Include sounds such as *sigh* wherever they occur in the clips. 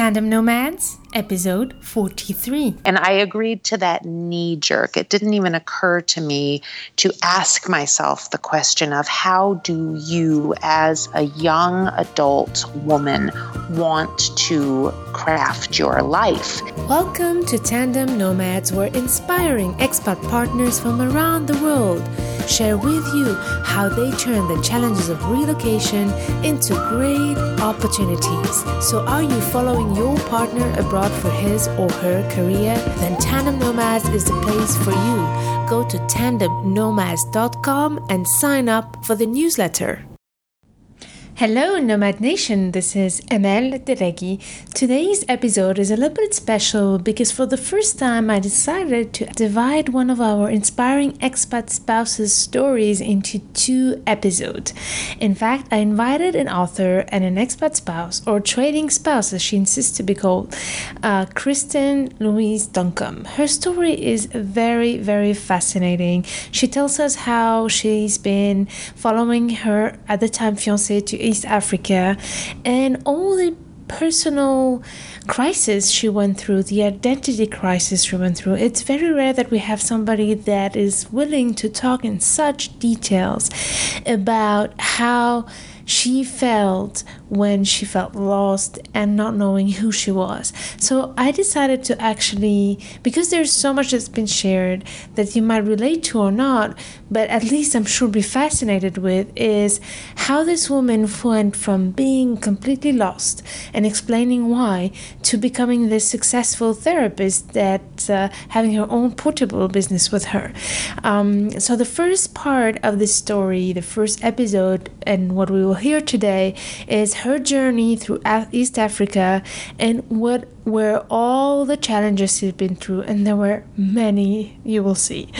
Tandem Nomads, episode 43. And I agreed to that knee jerk. It didn't even occur to me to ask myself the question of how do you, as a young adult woman, want to craft your life? Welcome to Tandem Nomads, where inspiring expat partners from around the world share with you how they turn the challenges of relocation into great opportunities. So, are you following your partner abroad for his or her career? Then Tandem Nomads is the place for you. Go to tandemnomads.com and sign up for the newsletter. Hello, Nomad Nation. This is Amel Derragui. Today's episode is a little bit special because for the first time I decided to divide one of our inspiring expat spouses' stories into two episodes. In fact, I invited an author and an expat spouse, or trailing spouse as she insists to be called, uh, Kristin Louise Duncombe. Her story is very, very fascinating. She tells us how she's been following her at the time fiance to East Africa and all the personal crisis she went through, the identity crisis she went through. It's very rare that we have somebody that is willing to talk in such details about how she felt when she felt lost and not knowing who she was. So I decided to actually, because there's so much that's been shared that you might relate to or not, but at least I'm sure be fascinated with, is how this woman went from being completely lost and explaining why to becoming this successful therapist that uh, having her own portable business with her. Um, so the first part of this story, the first episode, and what we will hear today is her journey through East Africa and what were all the challenges she's been through, and there were many, you will see.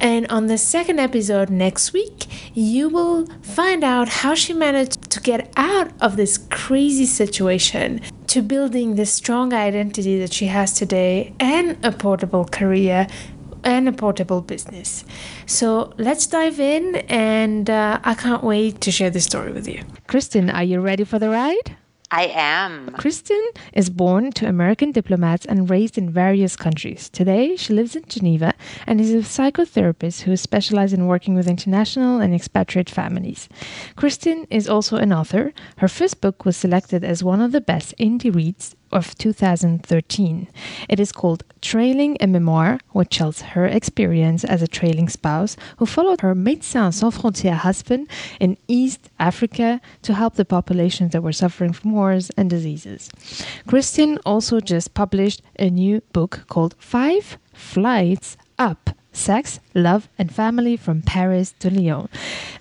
And on the second episode next week, you will find out how she managed to get out of this crazy situation to building the strong identity that she has today and a portable career and a portable business. So let's dive in, and uh, I can't wait to share this story with you. Kristin, are you ready for the ride? I am. Kristin is born to American diplomats and raised in various countries. Today, she lives in Geneva and is a psychotherapist who specializes in working with international and expatriate families. Kristin is also an author. Her first book was selected as one of the best indie reads of 2013. It is called Trailing a Memoir, which tells her experience as a trailing spouse who followed her Médecins Sans Frontières husband in East Africa to help the populations that were suffering from wars and diseases. Kristin also just published a new book called Five Flights Up Sex, Love, and Family from Paris to Lyon.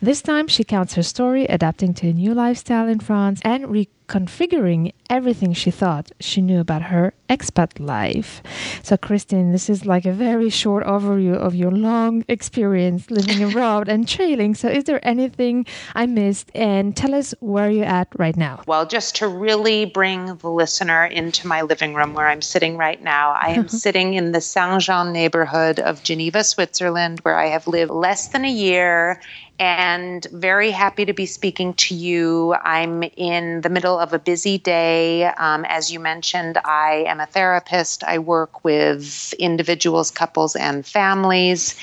This time, she counts her story adapting to a new lifestyle in France and reconfiguring everything she thought she knew about her expat life. So, Kristin, this is like a very short overview of your long experience living *laughs* abroad and trailing. So, is there anything I missed? And tell us where you're at right now. Well, just to really bring the listener into my living room where I'm sitting right now, I am *laughs* sitting in the Saint Jean neighborhood of Geneva, Switzerland, where I have lived less than a year and very happy to be speaking to you. I'm in the middle of a busy day. Um, as you mentioned, I am a therapist. I work with individuals, couples, and families.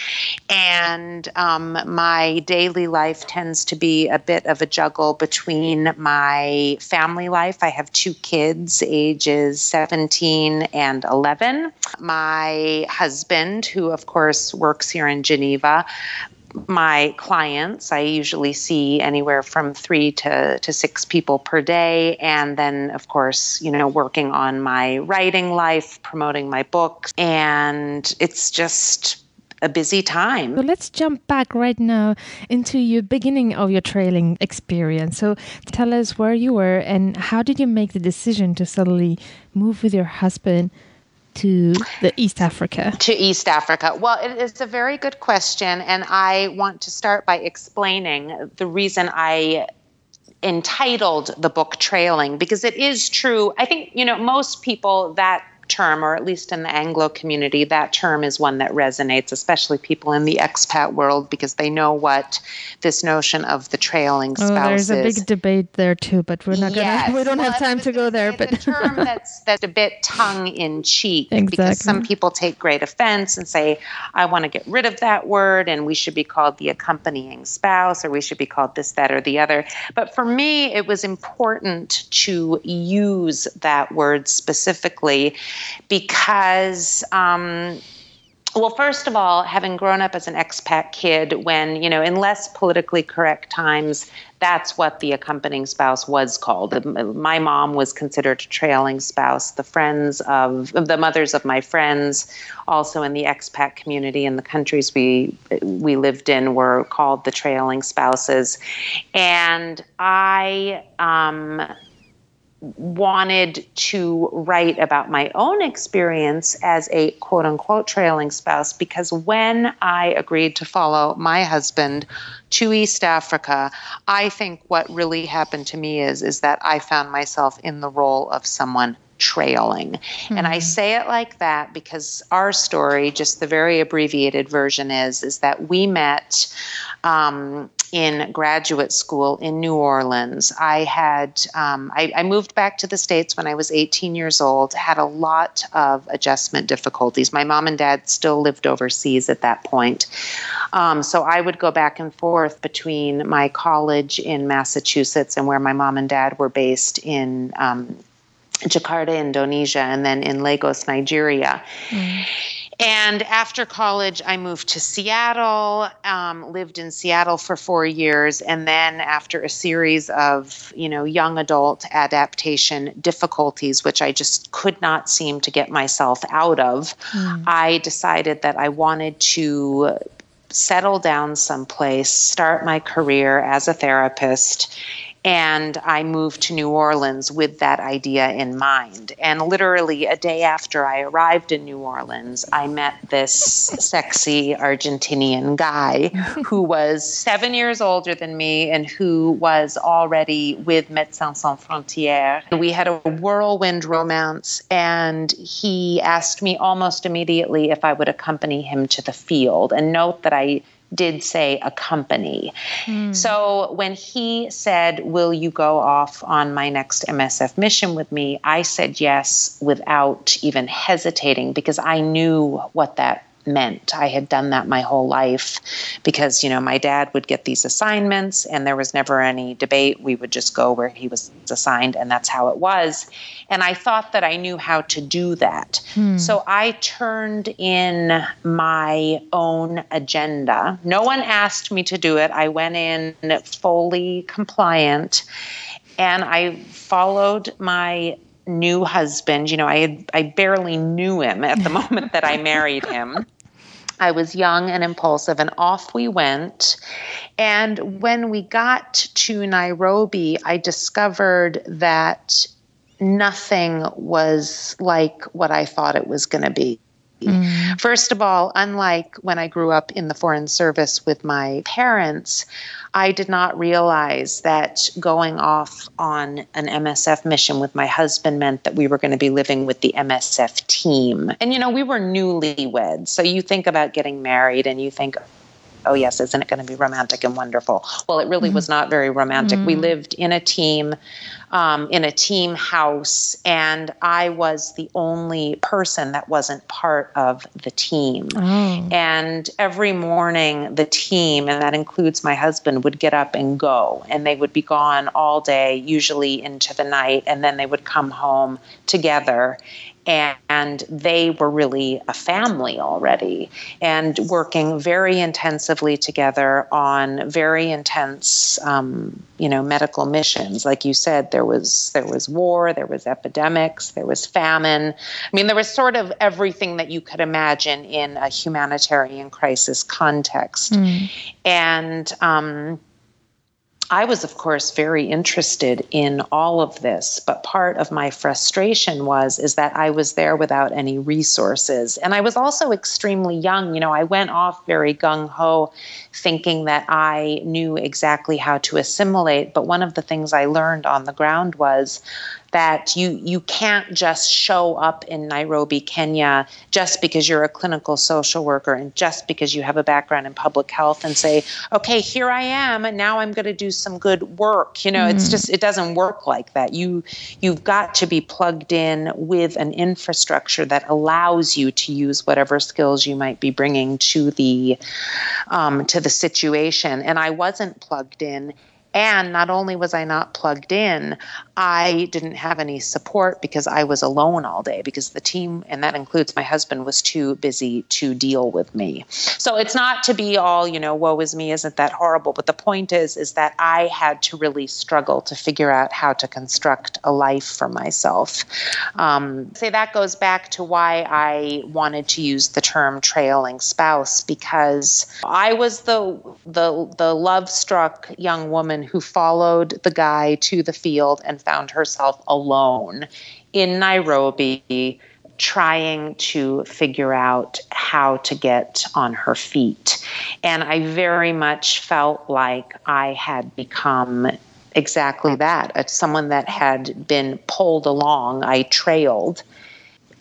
And um, my daily life tends to be a bit of a juggle between my family life. I have two kids, ages 17 and 11. My husband, who, of course, works here in Geneva, my clients, I usually see anywhere from three to, to six people per day. And then, of course, you know, working on my writing life, promoting my books. And it's just a busy time. So let's jump back right now into your beginning of your trailing experience. So tell us where you were and how did you make the decision to suddenly move with your husband to the East Africa? To East Africa. Well, it is a very good question. And I want to start by explaining the reason I entitled the book Trailing, because it is true. I think, you know, most people that term, or at least in the Anglo community, that term is one that resonates, especially people in the expat world, because they know what this notion of the trailing spouse oh, there's a big debate there too, but we're not yes. gonna. *laughs* We don't well, have time to go there. But a term that's that's a bit tongue in cheek exactly. because some people take great offense and say, "I want to get rid of that word," and we should be called the accompanying spouse, or we should be called this, that, or the other. But for me, it was important to use that word specifically because um, well, first of all, having grown up as an expat kid, when, you know, in less politically correct times, that's what the accompanying spouse was called. My mom was considered a trailing spouse. The friends of the mothers of my friends, also in the expat community in the countries we we lived in, were called the trailing spouses. And I, um, wanted to write about my own experience as a quote unquote trailing spouse because when I agreed to follow my husband to East Africa, I think what really happened to me is is that I found myself in the role of someone trailing. Mm-hmm. And I hmm. say it like that because our story, just the very abbreviated version is is that we met um, in graduate school in New Orleans. I had um, I, I, moved back to the states when I was 18 years old. Had a lot of adjustment difficulties. My mom and dad still lived overseas at that point, um, so I would go back and forth between my college in Massachusetts and where my mom and dad were based in. Jakarta, Indonesia, and then in Lagos, Nigeria. Mm. And after college, I moved to Seattle, um, lived in Seattle for four years, and then after a series of, you know, young adult adaptation difficulties, which I just could not seem to get myself out of, mm. I decided that I wanted to settle down someplace, start my career as a therapist, and I moved to New Orleans with that idea in mind. And literally a day after I arrived in New Orleans, I met this *laughs* sexy Argentinian guy *laughs* who was seven years older than me and who was already with Médecins Sans Frontières. We had a whirlwind romance, and he asked me almost immediately if I would accompany him to the field. And note that I did say a company. Mm. So when he said, Will you go off on my next MSF mission with me? I said yes without even hesitating because I knew what that meant. I had done that my whole life because, you know, my dad would get these assignments and there was never any debate. We would just go where he was assigned and that's how it was. And I thought that I knew how to do that. Hmm. So I turned in my own agenda. No one asked me to do it. I went in fully compliant and I followed my new husband. You know, I had, I barely knew him at the *laughs* moment that I married him. I was young and impulsive, and off we went. And when we got to Nairobi, I discovered that nothing was like what I thought it was going to be. Mm. First of all, unlike when I grew up in the Foreign Service with my parents, I did not realize that going off on an MSF mission with my husband meant that we were going to be living with the MSF team. And, you know, we were newlyweds. So you think about getting married and you think, oh yes isn't it going to be romantic and wonderful well it really mm-hmm. was not very romantic mm-hmm. we lived in a team um, in a team house, and I was the only person that wasn't part of the team. Oh. And every morning, the team, and that includes my husband, would get up and go, and they would be gone all day, usually into the night, and then they would come home together and they were really a family already and working very intensively together on very intense um, you know medical missions. Like you said there was there was war there was epidemics there was famine. I mean there was sort of everything that you could imagine in a humanitarian crisis context. Mm. and um, I was, of course, very interested in all of this, but part of my frustration was is that I was there without any resources, and I was also extremely young. You know, I went off very gung ho, thinking that I knew exactly how to assimilate. But one of the things I learned on the ground was that you you can't just show up in Nairobi, Kenya, just because you're a clinical social worker and just because you have a background in public health and say, okay, here I am, and now I'm going to do some good work. You know, mm. it's just it doesn't work like that. You you've got to be plugged in with an infrastructure that allows you to use whatever skills you might be bringing to the um, to the situation. And I wasn't plugged in and not only was I not plugged in, I didn't have any support because I was alone all day because the team, and that includes my husband, was too busy to deal with me. So it's not to be all, you know, woe is me, isn't that horrible? But the point is, is that I had to really struggle to figure out how to construct a life for myself. Um, say that goes back to why I wanted to use the term trailing spouse because I was the the the love struck young woman who followed the guy to the field and found herself alone in Nairobi trying to figure out how to get on her feet. And I very much felt like I had become exactly that someone that had been pulled along, I trailed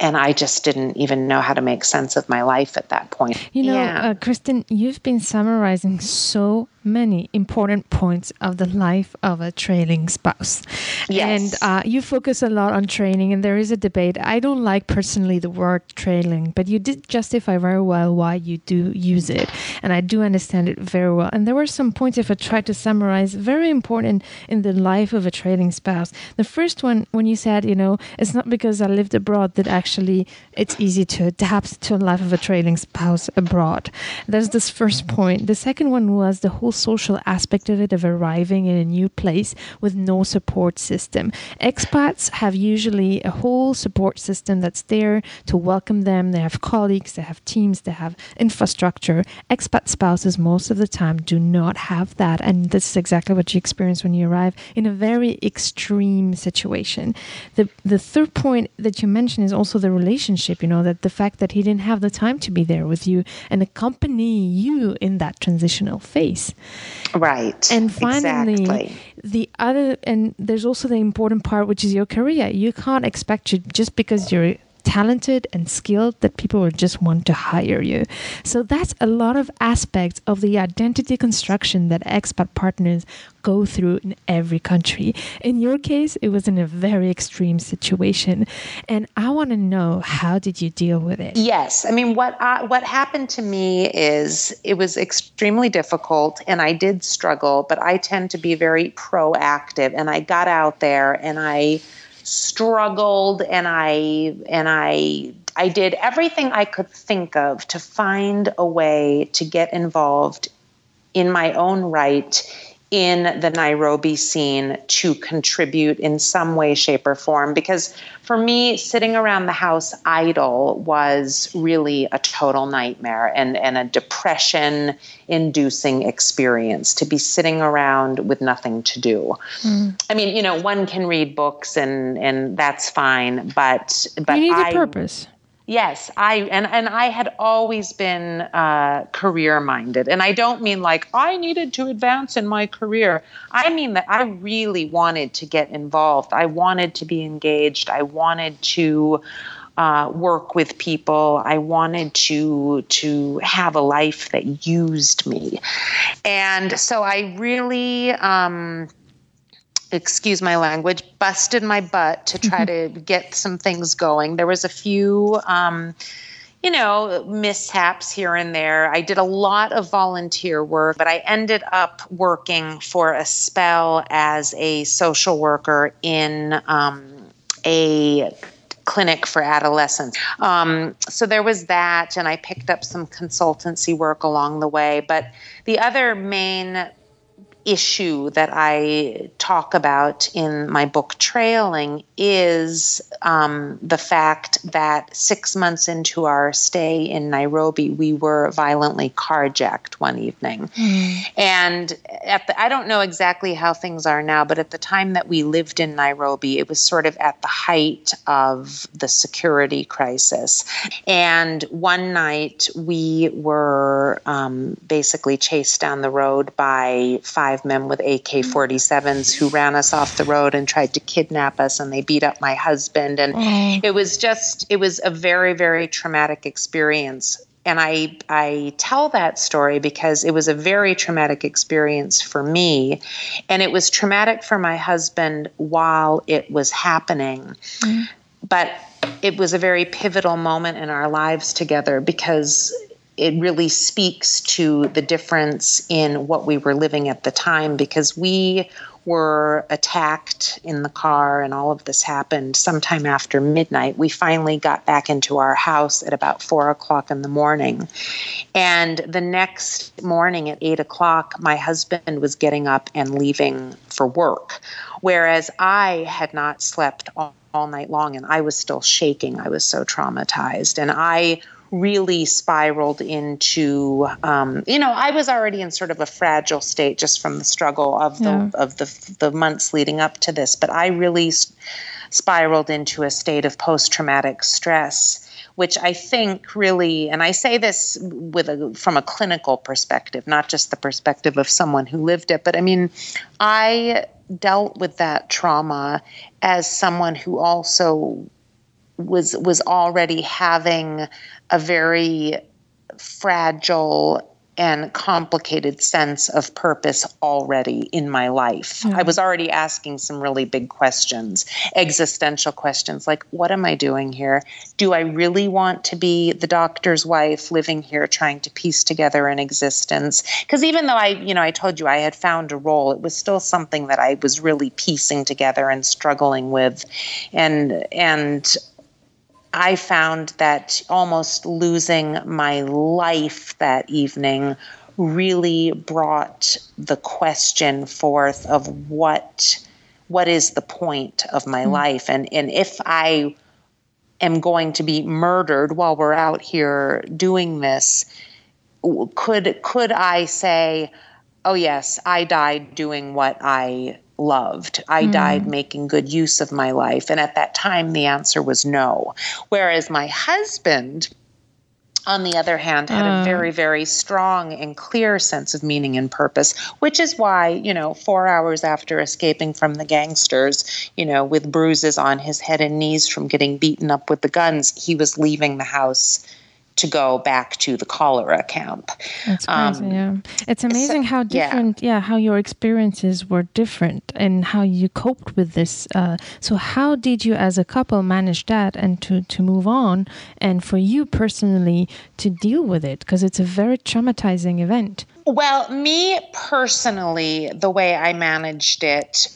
and I just didn't even know how to make sense of my life at that point. You know, yeah. uh, Kristin, you've been summarizing so many important points of the life of a trailing spouse. Yes. And uh, you focus a lot on training, and there is a debate. I don't like personally the word trailing, but you did justify very well why you do use it. And I do understand it very well. And there were some points, if I try to summarize, very important in the life of a trailing spouse. The first one, when you said, you know, it's not because I lived abroad that actually it's easy to adapt to a life of a trailing spouse abroad. There's this first point. The second one was the whole whole social aspect of it, of arriving in a new place with no support system. Expats have usually a whole support system that's there to welcome them. They have colleagues, they have teams, they have infrastructure. Expat spouses, most of the time, do not have that. And this is exactly what you experience when you arrive in a very extreme situation. The, the third point that you mentioned is also the relationship, you know, that the fact that he didn't have the time to be there with you and accompany you in that transitional phase. Right. And finally, exactly. the other, and there's also the important part, which is your career. You can't expect you just because you're talented and skilled that people will just want to hire you. So that's a lot of aspects of the identity construction that expat partners go through in every country. In your case, it was in a very extreme situation, and I want to know how did you deal with it? Yes, I mean what I, what happened to me is it was extremely difficult, and I did struggle, but I tend to be very proactive, and I got out there and I struggled and I and I I did everything I could think of to find a way to get involved in my own right in the Nairobi scene to contribute in some way, shape, or form. Because for me, sitting around the house idle was really a total nightmare and, and a depression inducing experience to be sitting around with nothing to do. Mm. I mean, you know, one can read books and, and that's fine, but, but you need I, a purpose. Yes, I and and I had always been uh, career minded, and I don't mean like I needed to advance in my career. I mean that I really wanted to get involved. I wanted to be engaged. I wanted to uh, work with people. I wanted to to have a life that used me, and so I really. Um, excuse my language, busted my butt to try mm-hmm. to get some things going. There was a few, um, you know, mishaps here and there. I did a lot of volunteer work, but I ended up working for a spell as a social worker in um, a clinic for adolescents. Um, so there was that, and I picked up some consultancy work along the way. But the other main issue that I talk about in my book Trailing is um, the fact that six months into our stay in Nairobi, we were violently carjacked one evening. Mm. And at the, I don't know exactly how things are now, but at the time that we lived in Nairobi, it was sort of at the height of the security crisis. And one night we were um, basically chased down the road by five five men with AK 47s who ran us off the road and tried to kidnap us, and they beat up my husband. And oh. it was just, it was a very, very traumatic experience. And I, I tell that story because it was a very traumatic experience for me. And it was traumatic for my husband while it was happening. Mm. But it was a very pivotal moment in our lives together because it really speaks to the difference in what we were living at the time because we were attacked in the car and all of this happened sometime after midnight. We finally got back into our house at about four o'clock in the morning. And the next morning at eight o'clock, my husband was getting up and leaving for work, whereas I had not slept all, all night long and I was still shaking. I was so traumatized. And I really spiraled into um, you know i was already in sort of a fragile state just from the struggle of the yeah. of the the months leading up to this but i really spiraled into a state of post-traumatic stress which i think really and i say this with a from a clinical perspective not just the perspective of someone who lived it but i mean i dealt with that trauma as someone who also was was already having a very fragile and complicated sense of purpose already in my life. Hmm. I was already asking some really big questions, existential questions like, what am I doing here? Do I really want to be the doctor's wife living here trying to piece together an existence? Because even though I, you know, I told you I had found a role, it was still something that I was really piecing together and struggling with. And, and, I found that almost losing my life that evening really brought the question forth of what what is the point of my mm. life and and if I am going to be murdered while we're out here doing this could could I say oh yes I died doing what I loved. I mm. died making good use of my life. And at that time, the answer was no. Whereas my husband, on the other hand, had uh. a very, very strong and clear sense of meaning and purpose, which is why, you know, four hours after escaping from the gangsters, you know, with bruises on his head and knees from getting beaten up with the guns, he was leaving the house to go back to the cholera camp. That's crazy. Um, yeah, it's amazing so, how different. Yeah. yeah. how your experiences were different and how you coped with this. Uh, so, how did you, as a couple, manage that and to to move on, and for you personally to deal with it because it's a very traumatizing event. Well, me personally, the way I managed it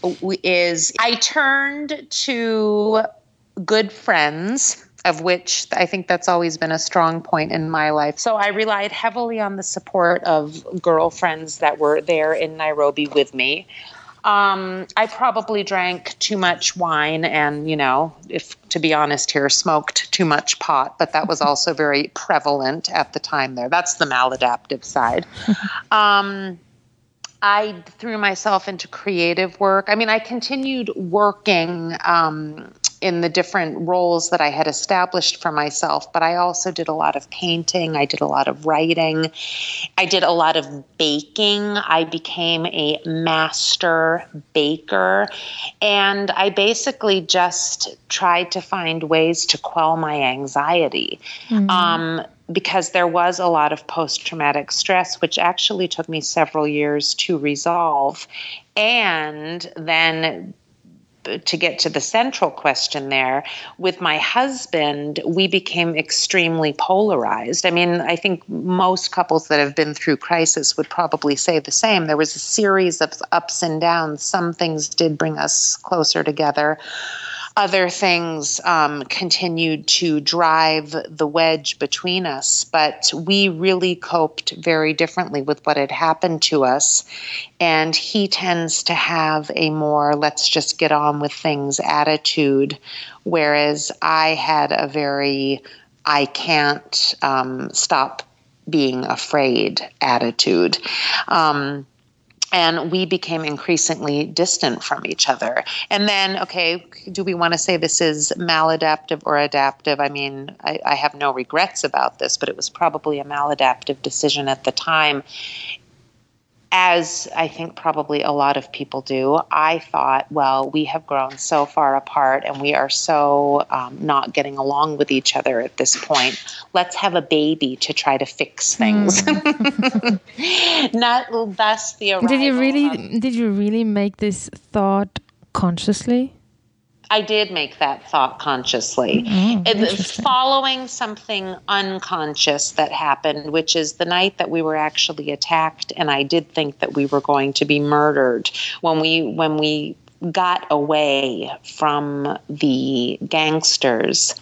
is I turned to good friends of which I think that's always been a strong point in my life. So I relied heavily on the support of girlfriends that were there in Nairobi with me. Um, I probably drank too much wine and, you know, if to be honest here, smoked too much pot, but that was also *laughs* very prevalent at the time there. That's the maladaptive side. *laughs* Um, I threw myself into creative work. I mean, I continued working um, in the different roles that I had established for myself, but I also did a lot of painting, I did a lot of writing, I did a lot of baking. I became a master baker, and I basically just tried to find ways to quell my anxiety. Mm-hmm. Um, because there was a lot of post traumatic stress, which actually took me several years to resolve. And then to get to the central question there, with my husband, we became extremely polarized. I mean, I think most couples that have been through crisis would probably say the same. There was a series of ups and downs. Some things did bring us closer together other things um, continued to drive the wedge between us, but we really coped very differently with what had happened to us. And he tends to have a more let's just get on with things attitude, whereas I had a very I can't um, stop being afraid attitude. Um, and we became increasingly distant from each other. And then, okay, do we want to say this is maladaptive or adaptive? I mean, I, I have no regrets about this, but it was probably a maladaptive decision at the time as I think probably a lot of people do, I thought, well, we have grown so far apart and we are so um, not getting along with each other at this point. Let's have a baby to try to fix things. Mm. *laughs* *laughs* not thus the. Did you really? Of, did you really make this thought consciously? I did make that thought consciously. Mm, following something unconscious that happened, which is the night that we were actually attacked, and I did think that we were going to be murdered when we when we got away from the gangsters.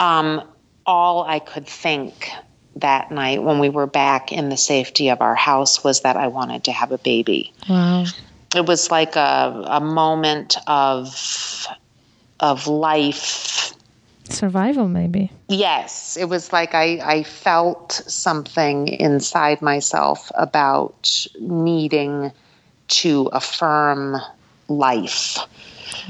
Um, all I could think that night when we were back in the safety of our house was that I wanted to have a baby. Wow. It was like a, a moment of of life. Survival maybe. Yes it was like i i felt something inside myself about needing to affirm life.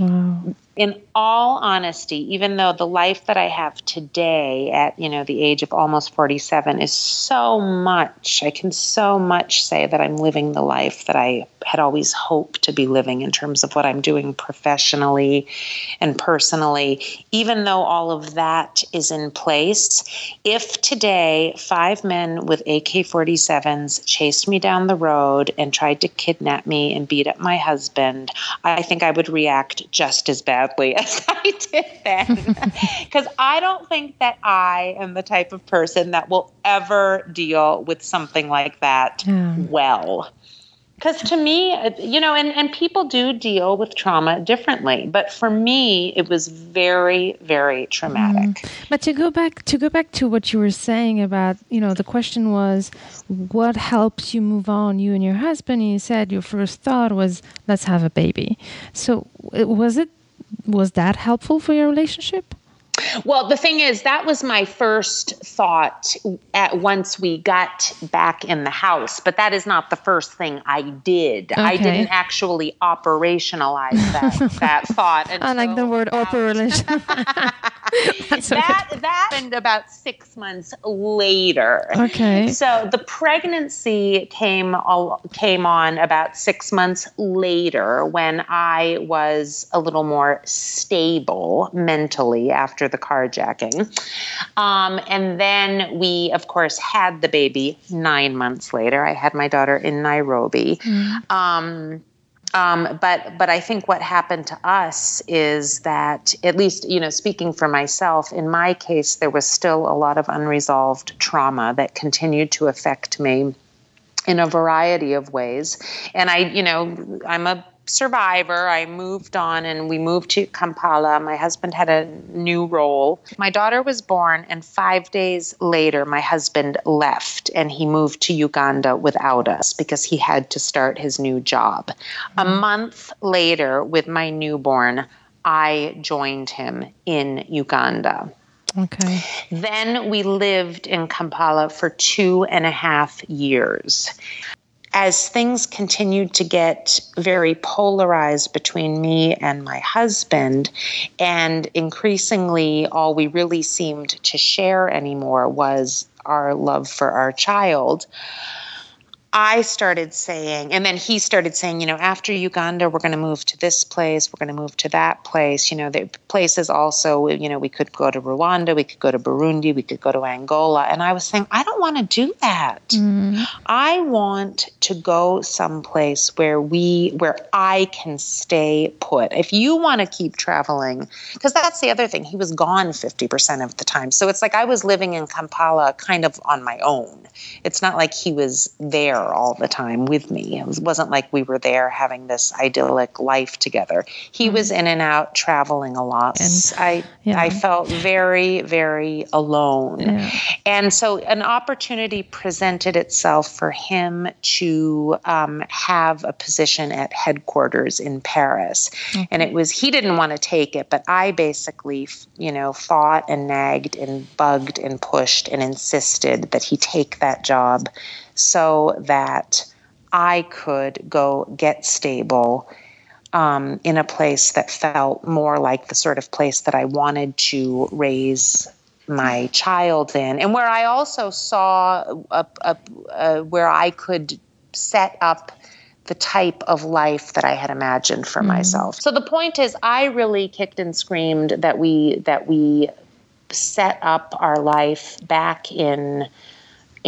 Wow in all honesty, even though the life that I have today at, you know, the age of almost 47 is so much, I can so much say that I'm living the life that I had always hoped to be living in terms of what I'm doing professionally and personally. Even though all of that is in place, if today five men with AK 47s chased me down the road and tried to kidnap me and beat up my husband, I think I would react just as badly *laughs* as I did then. *laughs* Because I don't think that I am the type of person that will ever deal with something like that well. Because to me you know and, and people do deal with trauma differently but for me it was very very traumatic. Mm. but to go back to go back to what you were saying about you know the question was what helps you move on? You and your husband and you said your first thought was let's have a baby. So was it was that helpful for your relationship? Well, the thing is, that was my first thought at once we got back in the house, but that is not the first thing I did. Okay. I didn't actually operationalize that *laughs* that thought. I like the word um, operation. *laughs* that that happened about six months later. Okay. So the pregnancy came came on about six months later when I was a little more stable mentally after the carjacking. Um, and then we, of course, had the baby nine months later. I had my daughter in Nairobi. Mm. Um, um, but but I think what happened to us is that at least you know speaking for myself in my case there was still a lot of unresolved trauma that continued to affect me in a variety of ways and I you know I'm a survivor. I moved on and we moved to Kampala. My husband had a new role. My daughter was born, and five days later, my husband left and he moved to Uganda without us because he had to start his new job. Mm-hmm. A month later, with my newborn, I joined him in Uganda. Okay. Then we lived in Kampala for two and a half years as things continued to get very polarized between me and my husband, and increasingly all we really seemed to share anymore was our love for our child, I started saying, and then he started saying, you know, after Uganda, we're going to move to this place, we're going to move to that place. You know, the places also, you know, we could go to Rwanda, we could go to Burundi, we could go to Angola. And I was saying, I don't want to do that. Mm. I want to go someplace where we, where I can stay put. If you want to keep traveling, because that's the other thing, he was gone 50% of the time. So it's like I was living in Kampala kind of on my own. It's not like he was there there all the time with me. It wasn't like we were there having this idyllic life together. He mm-hmm. was in and out traveling a lot. And, I yeah. I felt very very alone. Yeah. And so an opportunity presented itself for him to um, have a position at headquarters in Paris. Okay. And it was he didn't want to take it, but I basically, you know, fought and nagged and bugged and pushed and insisted that he take that job so that I could go get stable um, in a place that felt more like the sort of place that I wanted to raise my child in, and where I also saw a, a, a, where I could set up the type of life that I had imagined for mm-hmm. myself. So the point is I really kicked and screamed that we that we set up our life back in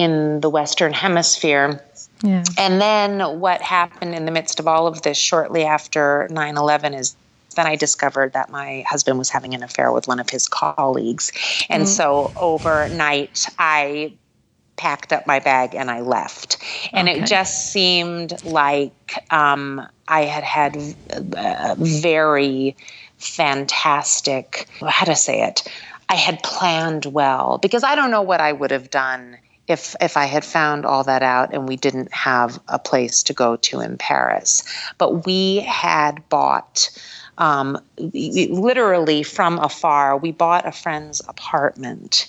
in the western hemisphere. Yeah. And then what happened in the midst of all of this shortly after 9/11 is then I discovered that my husband was having an affair with one of his colleagues. And mm. so overnight, I packed up my bag and I left. And okay. it just seemed like um, I had had a very fantastic, how to say it, I had planned well because I don't know what I would have done if if I had found all that out and we didn't have a place to go to in Paris. But we had bought um, literally from afar. We bought a friend's apartment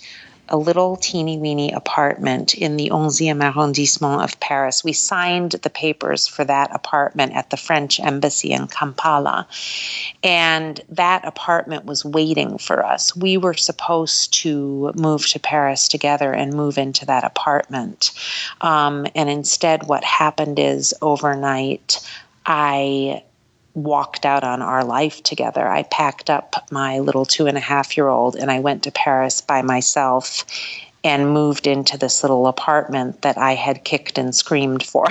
a little teeny weeny apartment in the 11e arrondissement of Paris. We signed the papers for that apartment at the French embassy in Kampala. And that apartment was waiting for us. We were supposed to move to Paris together and move into that apartment. Um, and instead, what happened is overnight, I walked out on our life together. I packed up my little two and a half year old and I went to Paris by myself and moved into this little apartment that I had kicked and screamed for.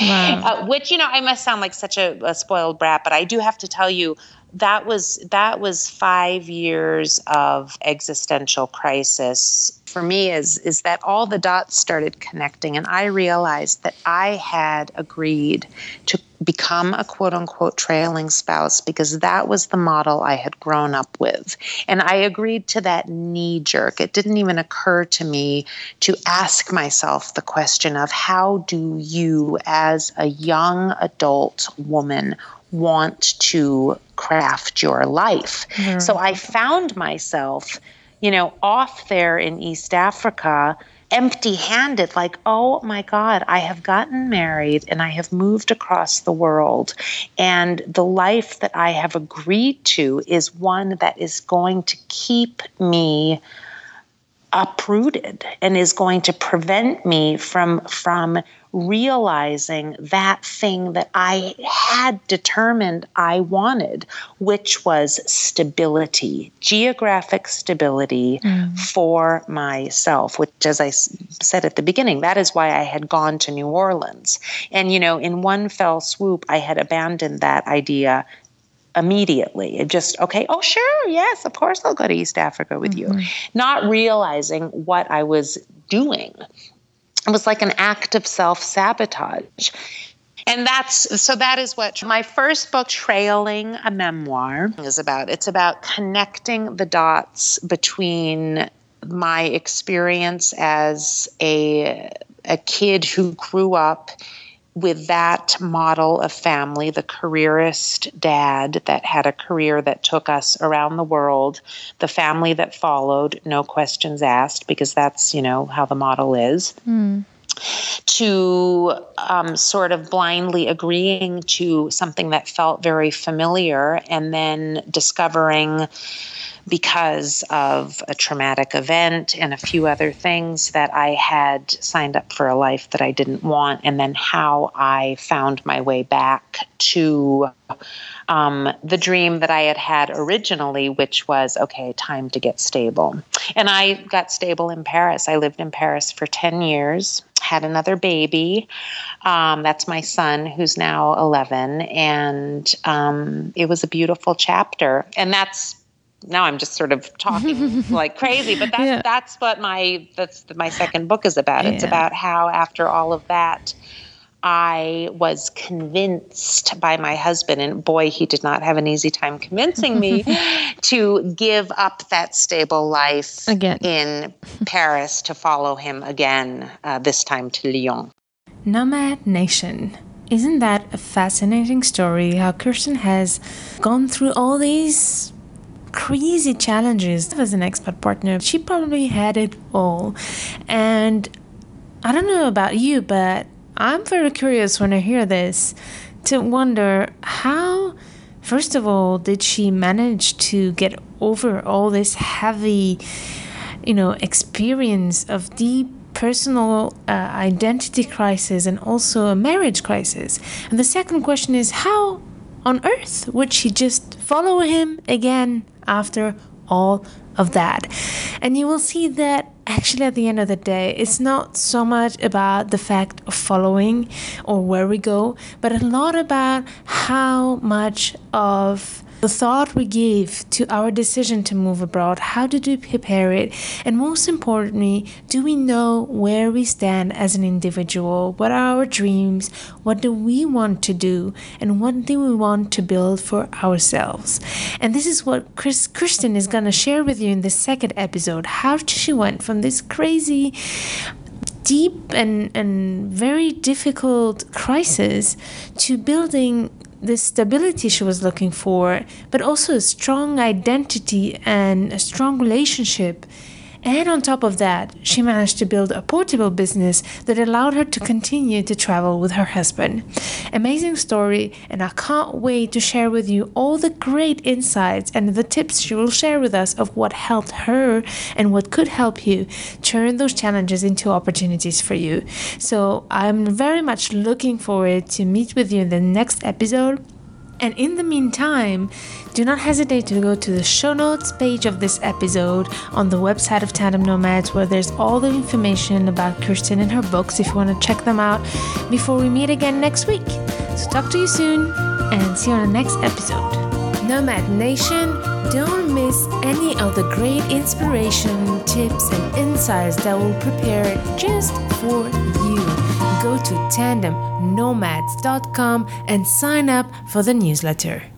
Wow. *laughs* uh, which, you know, I must sound like such a, a spoiled brat, but I do have to tell you, that was that was five years of existential crisis for me is is that all the dots started connecting and i realized that i had agreed to become a quote unquote trailing spouse because that was the model I had grown up with. And I agreed to that knee jerk. It didn't even occur to me to ask myself the question of how do you, as a young adult woman, want to craft your life. Mm-hmm. So I found myself, you know, off there in East Africa empty handed, like, oh my God, I have gotten married and I have moved across the world. And the life that I have agreed to is one that is going to keep me uprooted and is going to prevent me from from realizing that thing that I had determined I wanted, which was stability, geographic stability mm. for myself, which, as I said at the beginning, that is why I had gone to New Orleans. And, you know, in one fell swoop, I had abandoned that idea immediately. It just, okay, oh, sure, yes, of course I'll go to East Africa with mm-hmm. you. Not realizing what I was doing it was like an act of self sabotage. And that's so that is what my first book, Trailing a Memoir, is about. It's about connecting the dots between my experience as a, a kid who grew up with that model of family, the careerist dad that had a career that took us around the world, the family that followed, no questions asked, because that's, you know, how the model is. Mm. To um, sort of blindly agreeing to something that felt very familiar and then discovering because of a traumatic event and a few other things that I had signed up for a life that I didn't want, and then how I found my way back to um, the dream that I had had originally, which was okay, time to get stable. And I got stable in Paris. I lived in Paris for 10 years had another baby. Um, that's my son, who's now 11. And um, it was a beautiful chapter. And that's now I'm just sort of talking *laughs* like crazy, but that's yeah. that's what my that's my second book is about. Yeah. It's about how after all of that, I was convinced by my husband, and boy, he did not have an easy time convincing me *laughs* to give up that stable life again in Paris to follow him again, uh, this time to Lyon. Nomad Nation. Isn't that a fascinating story? How Kirsten has gone through all these crazy challenges as an expat partner. She probably had it all. And I don't know about you, but I'm very curious when I hear this to wonder how, first of all, did she manage to get over all this heavy, you know, experience of deep personal uh, identity crisis and also a marriage crisis. And the second question is how on earth would she just follow him again after all of that? And you will see that actually at the end of the day it's not so much about the fact of following or where we go but a lot about how much of the thought we give to our decision to move abroad, how did we prepare it, and most importantly, do we know where we stand as an individual? What are our dreams? What do we want to do? And what do we want to build for ourselves? And this is what Chris, Kristin is going to share with you in the second episode how she went from this crazy deep and, and very difficult crisis to building the stability she was looking for, but also a strong identity and a strong relationship and on top of that, she managed to build a portable business that allowed her to continue to travel with her husband. Amazing story, and I can't wait to share with you all the great insights and the tips she will share with us of what helped her and what could help you turn those challenges into opportunities for you. So I'm very much looking forward to meet with you in the next episode. And in the meantime, do not hesitate to go to the show notes page of this episode on the website of Tandem Nomads, where there's all the information about Kristin and her books if you want to check them out before we meet again next week. So, talk to you soon and see you on the next episode. Nomad Nation, don't miss any of the great inspiration, tips, and insights that will prepare just for you. Go to tandemnomads.com and sign up for the newsletter.